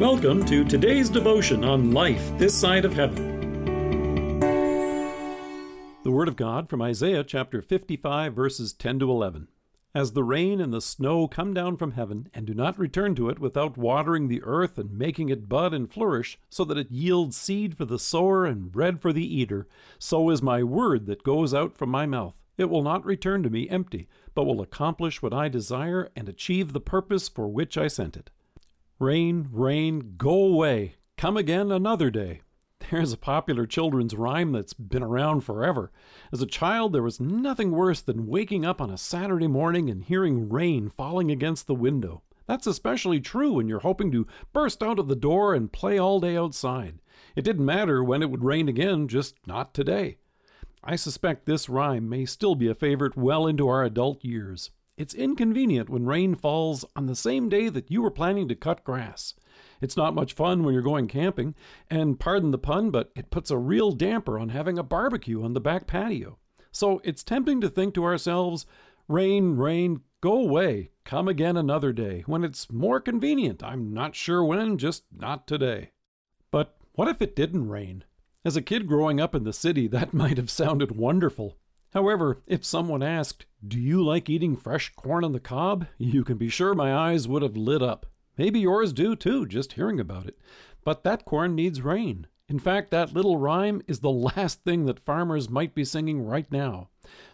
Welcome to today's devotion on life this side of heaven. The Word of God from Isaiah chapter 55, verses 10 to 11. As the rain and the snow come down from heaven, and do not return to it without watering the earth and making it bud and flourish, so that it yields seed for the sower and bread for the eater, so is my word that goes out from my mouth. It will not return to me empty, but will accomplish what I desire and achieve the purpose for which I sent it. Rain, rain, go away, come again another day. There's a popular children's rhyme that's been around forever. As a child, there was nothing worse than waking up on a Saturday morning and hearing rain falling against the window. That's especially true when you're hoping to burst out of the door and play all day outside. It didn't matter when it would rain again, just not today. I suspect this rhyme may still be a favorite well into our adult years. It's inconvenient when rain falls on the same day that you were planning to cut grass. It's not much fun when you're going camping, and pardon the pun, but it puts a real damper on having a barbecue on the back patio. So it's tempting to think to ourselves, rain, rain, go away, come again another day, when it's more convenient. I'm not sure when, just not today. But what if it didn't rain? As a kid growing up in the city, that might have sounded wonderful. However, if someone asked, Do you like eating fresh corn on the cob? you can be sure my eyes would have lit up. Maybe yours do too, just hearing about it. But that corn needs rain. In fact, that little rhyme is the last thing that farmers might be singing right now.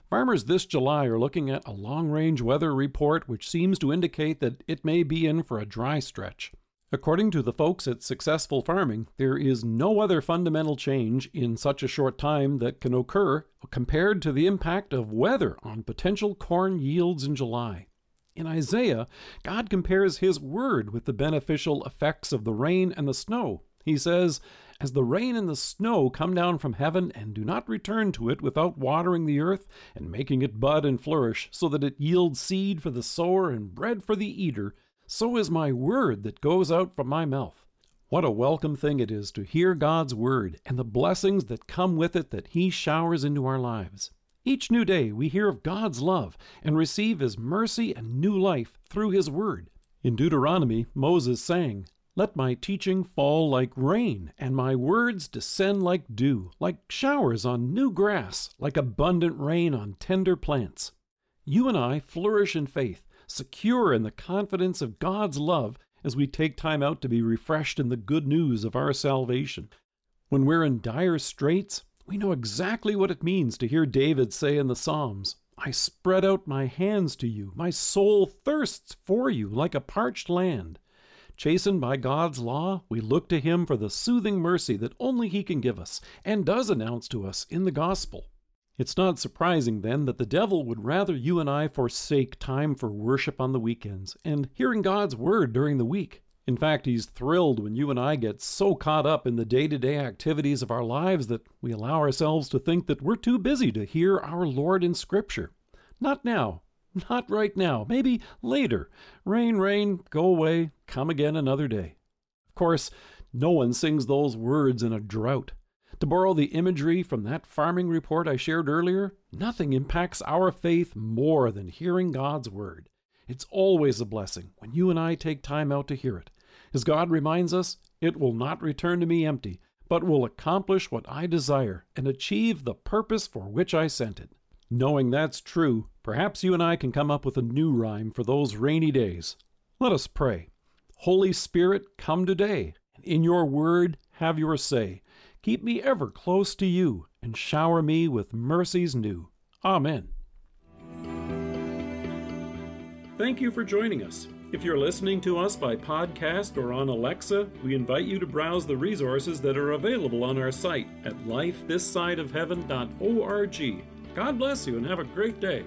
Farmers this July are looking at a long range weather report which seems to indicate that it may be in for a dry stretch. According to the folks at Successful Farming, there is no other fundamental change in such a short time that can occur compared to the impact of weather on potential corn yields in July. In Isaiah, God compares His word with the beneficial effects of the rain and the snow. He says, As the rain and the snow come down from heaven and do not return to it without watering the earth and making it bud and flourish, so that it yields seed for the sower and bread for the eater, so is my word that goes out from my mouth. What a welcome thing it is to hear God's word and the blessings that come with it that He showers into our lives. Each new day we hear of God's love and receive His mercy and new life through His word. In Deuteronomy, Moses sang, Let my teaching fall like rain, and my words descend like dew, like showers on new grass, like abundant rain on tender plants. You and I flourish in faith secure in the confidence of God's love as we take time out to be refreshed in the good news of our salvation. When we're in dire straits, we know exactly what it means to hear David say in the Psalms, I spread out my hands to you. My soul thirsts for you like a parched land. Chastened by God's law, we look to Him for the soothing mercy that only He can give us and does announce to us in the gospel. It's not surprising, then, that the devil would rather you and I forsake time for worship on the weekends and hearing God's word during the week. In fact, he's thrilled when you and I get so caught up in the day to day activities of our lives that we allow ourselves to think that we're too busy to hear our Lord in Scripture. Not now. Not right now. Maybe later. Rain, rain, go away, come again another day. Of course, no one sings those words in a drought. To borrow the imagery from that farming report I shared earlier, nothing impacts our faith more than hearing God's Word. It's always a blessing when you and I take time out to hear it. As God reminds us, it will not return to me empty, but will accomplish what I desire and achieve the purpose for which I sent it. Knowing that's true, perhaps you and I can come up with a new rhyme for those rainy days. Let us pray. Holy Spirit, come today, and in your word have your say. Keep me ever close to you, and shower me with mercies new. Amen. Thank you for joining us. If you're listening to us by podcast or on Alexa, we invite you to browse the resources that are available on our site at lifethissideofheaven.org. God bless you and have a great day.